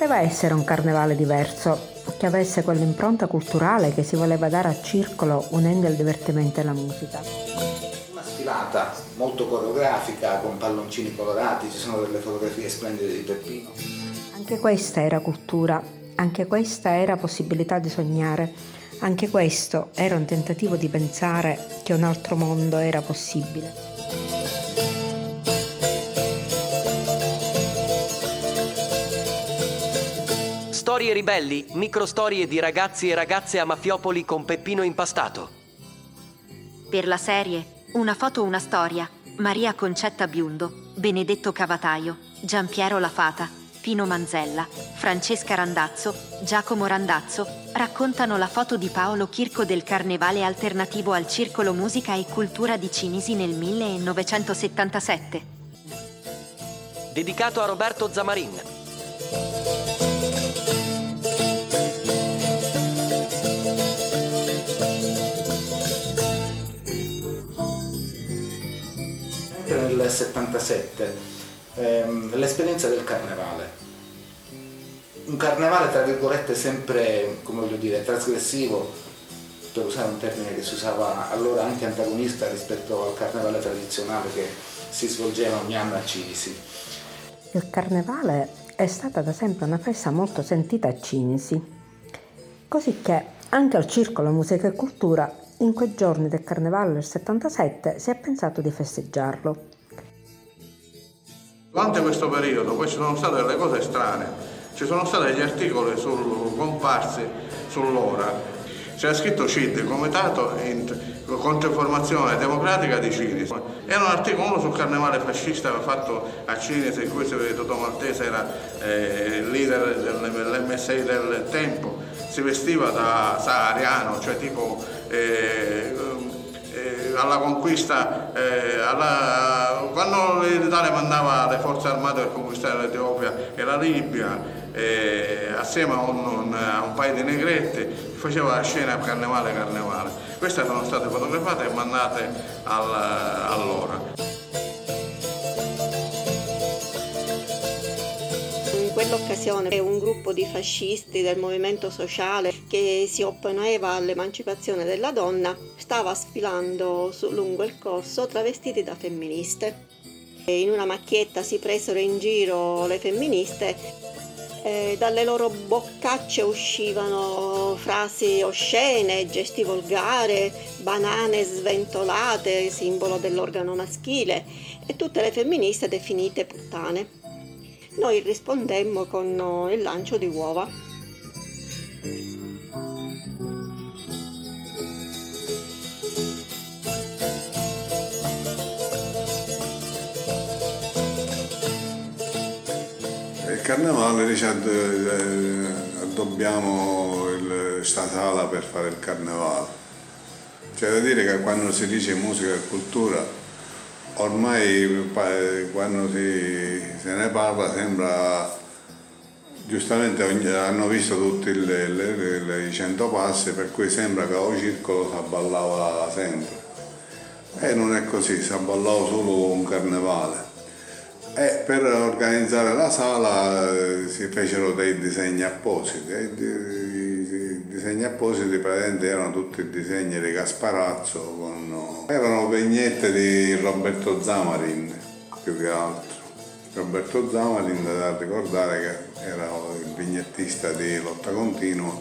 poteva essere un carnevale diverso, che avesse quell'impronta culturale che si voleva dare a circolo unendo il divertimento e la musica. Una sfilata molto coreografica con palloncini colorati, ci sono delle fotografie splendide di Peppino. Anche questa era cultura, anche questa era possibilità di sognare, anche questo era un tentativo di pensare che un altro mondo era possibile. Storie ribelli, microstorie di ragazzi e ragazze a Mafiopoli con Peppino impastato. Per la serie Una foto, una storia, Maria Concetta Biundo, Benedetto Cavataio, Giampiero La Fata, Pino Manzella, Francesca Randazzo, Giacomo Randazzo raccontano la foto di Paolo Chirco del carnevale alternativo al Circolo Musica e Cultura di Cinisi nel 1977. Dedicato a Roberto Zamarin. Nel 77 ehm, l'esperienza del carnevale. Un carnevale tra virgolette sempre, come voglio dire, trasgressivo, per usare un termine che si usava allora anche antagonista rispetto al carnevale tradizionale che si svolgeva ogni anno a Cinisi. Il carnevale è stata da sempre una festa molto sentita a Cinisi, così che anche al Circolo Musica e Cultura in quei giorni del carnevale del 77 si è pensato di festeggiarlo. Durante questo periodo poi ci sono state delle cose strane, ci sono stati degli articoli sul, comparsi sull'ora. C'era scritto CID, Comitato Controinformazione Democratica di Cinisi. Era un articolo uno sul carnevale fascista fatto a Cinisi, in cui si vede Totò Maltese era eh, leader dell'MSI del tempo, si vestiva da sahariano, cioè tipo eh, eh, alla conquista, eh, alla, quando l'Italia mandava le forze armate per conquistare l'Etiopia e la Libia, eh, assieme a un, a un, paio di negretti, faceva la scena carnevale carnevale. Queste sono state fotografate e mandate al, all'ora. In quell'occasione un gruppo di fascisti del movimento sociale che si opponeva all'emancipazione della donna stava sfilando lungo il corso travestiti da femministe. In una macchietta si presero in giro le femministe eh, dalle loro boccacce uscivano frasi oscene, gesti volgari, banane sventolate, simbolo dell'organo maschile, e tutte le femministe definite puttane. Noi rispondemmo con il lancio di uova. Il carnevale dice addobbiamo questa sala per fare il carnevale. C'è da dire che quando si dice musica e cultura ormai quando si, se ne parla sembra giustamente hanno visto tutti i cento passi per cui sembra che lo circolo si abballava sempre. E non è così, si abballava solo un carnevale. E per organizzare la sala eh, si fecero dei disegni appositi disegni appositi praticamente erano tutti disegni di Gasparazzo con... erano vignette di Roberto Zamarin più che altro Roberto Zamarin da ricordare che era il vignettista di Lotta Continua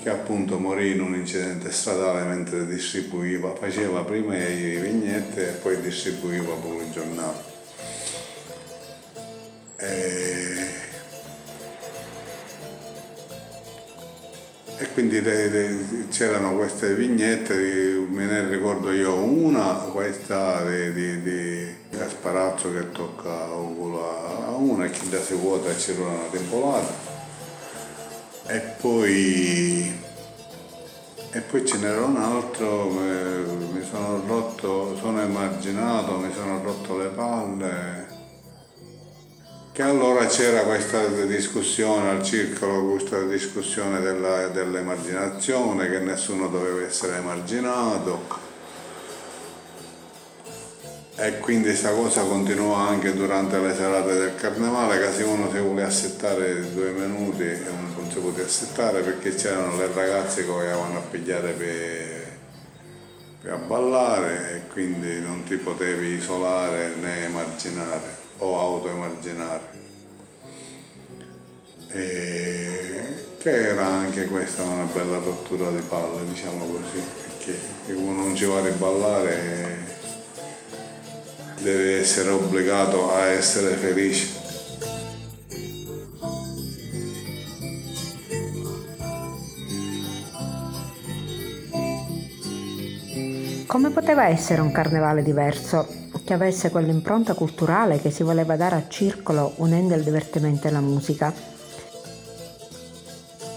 che appunto morì in un incidente stradale mentre distribuiva, faceva prima i vignette e poi distribuiva pure il giornale. E, e quindi c'erano queste vignette, me ne ricordo io una, questa di, di, di Gasparazzo che tocca a una e chi da si vuota c'era una tempolata. E poi, e poi ce n'era un altro, mi sono rotto, sono emarginato, mi sono rotto le palle che allora c'era questa discussione al circolo, questa discussione della, dell'emarginazione, che nessuno doveva essere emarginato. e quindi questa cosa continuò anche durante le serate del carnevale, che se uno si vuole assettare due minuti non si poteva assettare perché c'erano le ragazze che volevano a pigliare per, per ballare e quindi non ti potevi isolare né emarginare o autoemarginare. E che era anche questa una bella rottura di palle, diciamo così, perché uno non ci va a riballare deve essere obbligato a essere felice. Come poteva essere un carnevale diverso, che avesse quell'impronta culturale che si voleva dare a circolo unendo il divertimento e la musica?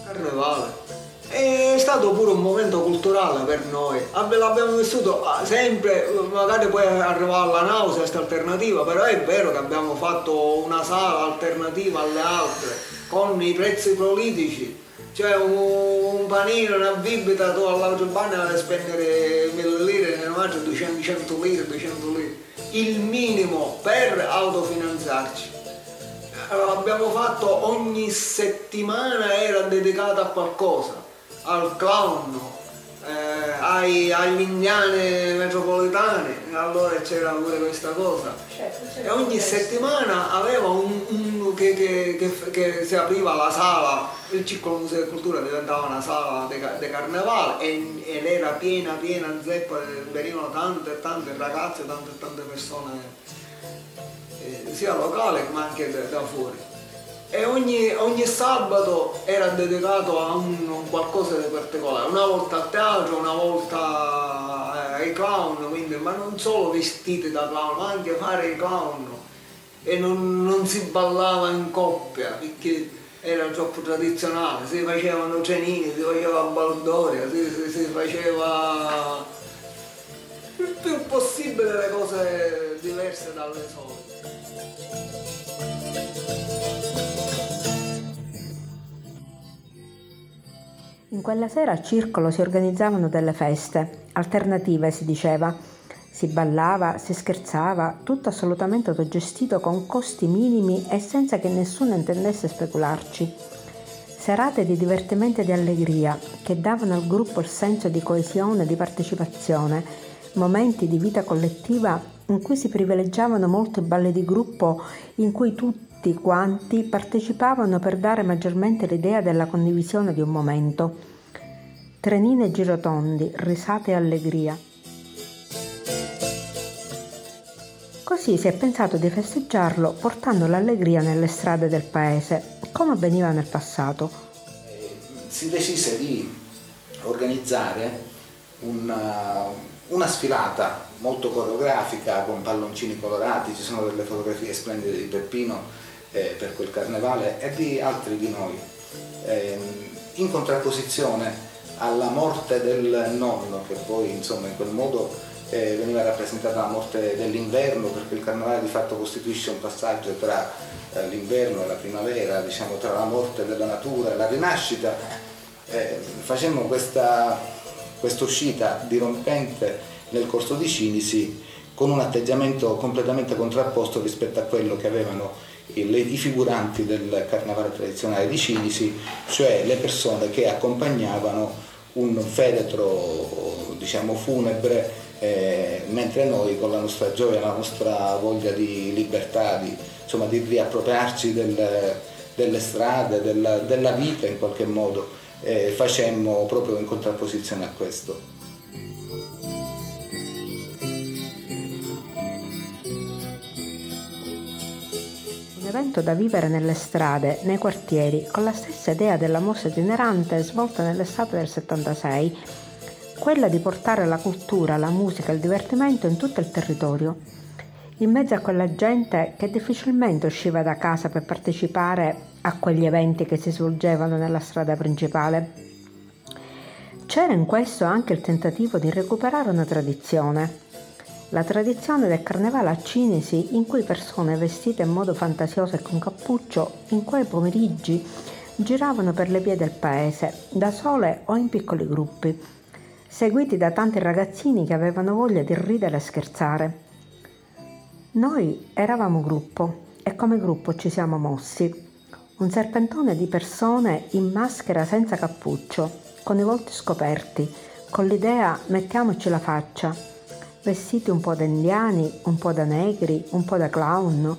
Carnevale è stato pure un momento culturale per noi. L'abbiamo vissuto ah, sempre, magari poi arrivava alla nausea questa alternativa, però è vero che abbiamo fatto una sala alternativa alle altre, con i prezzi politici. Cioè un, panino, una bibita, tu all'autobahn devi spendere 1000 lire, ne mangi 200, 100 lire, 200 lire. Il minimo per autofinanziarci. Allora, abbiamo fatto ogni settimana era dedicata a qualcosa al clown, eh, ai, agli indiani metropolitani, allora c'era pure questa cosa. Certo, certo. E ogni settimana aveva un, un che, che, che, che, si apriva la sala, il Circolo Museo di Cultura diventava una sala di carnevale e, ed era piena, piena zeppa, venivano tante e tante ragazze, tante e tante persone, eh, sia locali ma anche da, da fuori e ogni, ogni, sabato era dedicato a un, un, qualcosa di particolare, una volta al teatro, una volta eh, ai clown, quindi, ma non solo vestiti da clown, ma anche fare i clown. E non, non si ballava in coppia perché era troppo tradizionale, si facevano cenini, si faceva baldoria, si, si, si faceva il più possibile le cose diverse dalle solite. In quella sera al circolo si organizzavano delle feste, alternative si diceva. Si ballava, si scherzava, tutto assolutamente autogestito con costi minimi e senza che nessuno intendesse specularci. Serate di divertimento e di allegria che davano al gruppo il senso di coesione e di partecipazione, momenti di vita collettiva in cui si privilegiavano molto i balli di gruppo in cui tutti tutti quanti partecipavano per dare maggiormente l'idea della condivisione di un momento. Trenine girotondi, risate e allegria. Così si è pensato di festeggiarlo portando l'allegria nelle strade del paese, come avveniva nel passato. Si decise di organizzare una, una sfilata molto coreografica con palloncini colorati, ci sono delle fotografie splendide di Peppino eh, per quel carnevale e di altri di noi, eh, in contrapposizione alla morte del nonno, che poi insomma in quel modo eh, veniva rappresentata la morte dell'inverno, perché il carnevale di fatto costituisce un passaggio tra eh, l'inverno e la primavera, diciamo tra la morte della natura e la rinascita. Eh, facemmo questa, questa uscita dirompente nel corso di Cinisi con un atteggiamento completamente contrapposto rispetto a quello che avevano i figuranti del carnevale tradizionale di Cinisi, cioè le persone che accompagnavano un feretro diciamo, funebre, eh, mentre noi con la nostra gioia, la nostra voglia di libertà, di, insomma, di riappropriarci del, delle strade, della, della, vita in qualche modo, eh, facemmo proprio in contrapposizione a questo. Evento da vivere nelle strade, nei quartieri, con la stessa idea della mostra itinerante svolta nell'estate del 76, quella di portare la cultura, la musica e il divertimento in tutto il territorio, in mezzo a quella gente che difficilmente usciva da casa per partecipare a quegli eventi che si svolgevano nella strada principale. C'era in questo anche il tentativo di recuperare una tradizione, la tradizione del carnevale a Cinisi, in cui persone vestite in modo fantasioso e con cappuccio, in quei pomeriggi giravano per le vie del paese, da sole o in piccoli gruppi, seguiti da tanti ragazzini che avevano voglia di ridere e scherzare. Noi eravamo gruppo e come gruppo ci siamo mossi. Un serpentone di persone in maschera senza cappuccio, con i volti scoperti, con l'idea mettiamoci la faccia, vestiti un po' da indiani, un po' da negri, un po' da clown,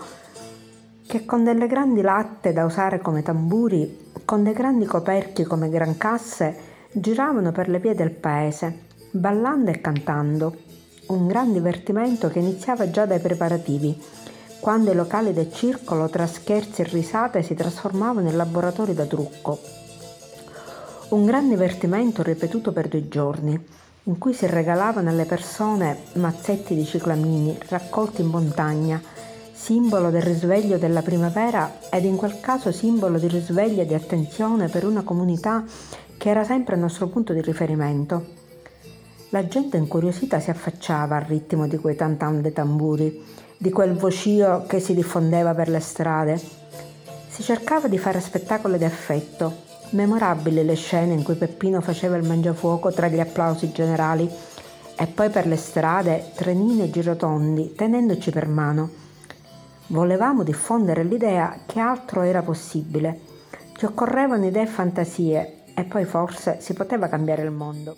che con delle grandi latte da usare come tamburi, con dei grandi coperchi come gran casse, giravano per le vie del paese, ballando e cantando. Un gran divertimento che iniziava già dai preparativi quando i locali del circolo tra scherzi e risate si trasformavano in laboratori da trucco. Un gran divertimento ripetuto per due giorni, in cui si regalavano alle persone mazzetti di ciclamini raccolti in montagna, simbolo del risveglio della primavera ed in quel caso simbolo di risveglio e di attenzione per una comunità che era sempre il nostro punto di riferimento. La gente incuriosita si affacciava al ritmo di quei tantam dei tamburi di quel vocio che si diffondeva per le strade. Si cercava di fare spettacolo di affetto, memorabili le scene in cui Peppino faceva il mangiafuoco tra gli applausi generali e poi per le strade trenini e girotondi tenendoci per mano. Volevamo diffondere l'idea che altro era possibile, che occorrevano idee e fantasie e poi forse si poteva cambiare il mondo.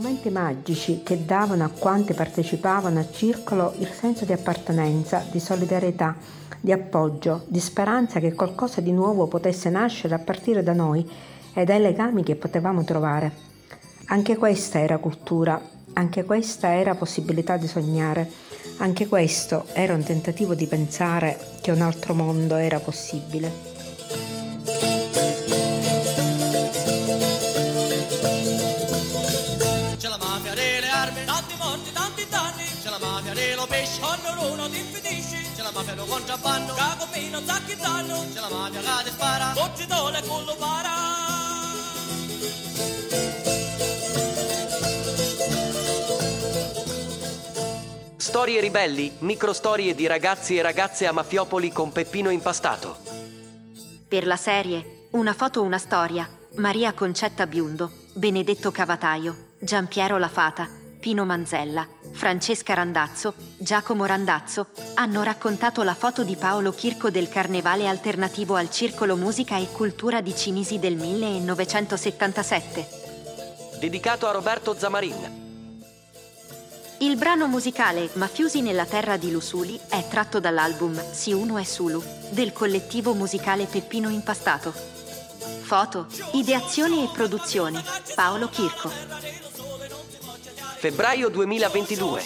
Momenti magici che davano a quanti partecipavano al circolo il senso di appartenenza, di solidarietà, di appoggio, di speranza che qualcosa di nuovo potesse nascere a partire da noi e dai legami che potevamo trovare. Anche questa era cultura, anche questa era possibilità di sognare, anche questo era un tentativo di pensare che un altro mondo era possibile. Contrabbando Cacopino, zacchizzano. C'è la mafia che ti spara. Coccitore con lo para Storie ribelli, microstorie di ragazzi e ragazze a Mafiopoli con Peppino impastato. Per la serie Una foto, una storia, Maria Concetta Biundo, Benedetto Cavataio, Giampiero La Fata, Pino Manzella, Francesca Randazzo, Giacomo Randazzo hanno raccontato la foto di Paolo Chirco del carnevale alternativo al Circolo Musica e Cultura di Cinisi del 1977. Dedicato a Roberto Zamarin. Il brano musicale Mafiosi nella terra di Lusuli è tratto dall'album Si Uno è Sulu del collettivo musicale Peppino Impastato. Foto, ideazione e produzione Paolo Chirco febbraio 2022.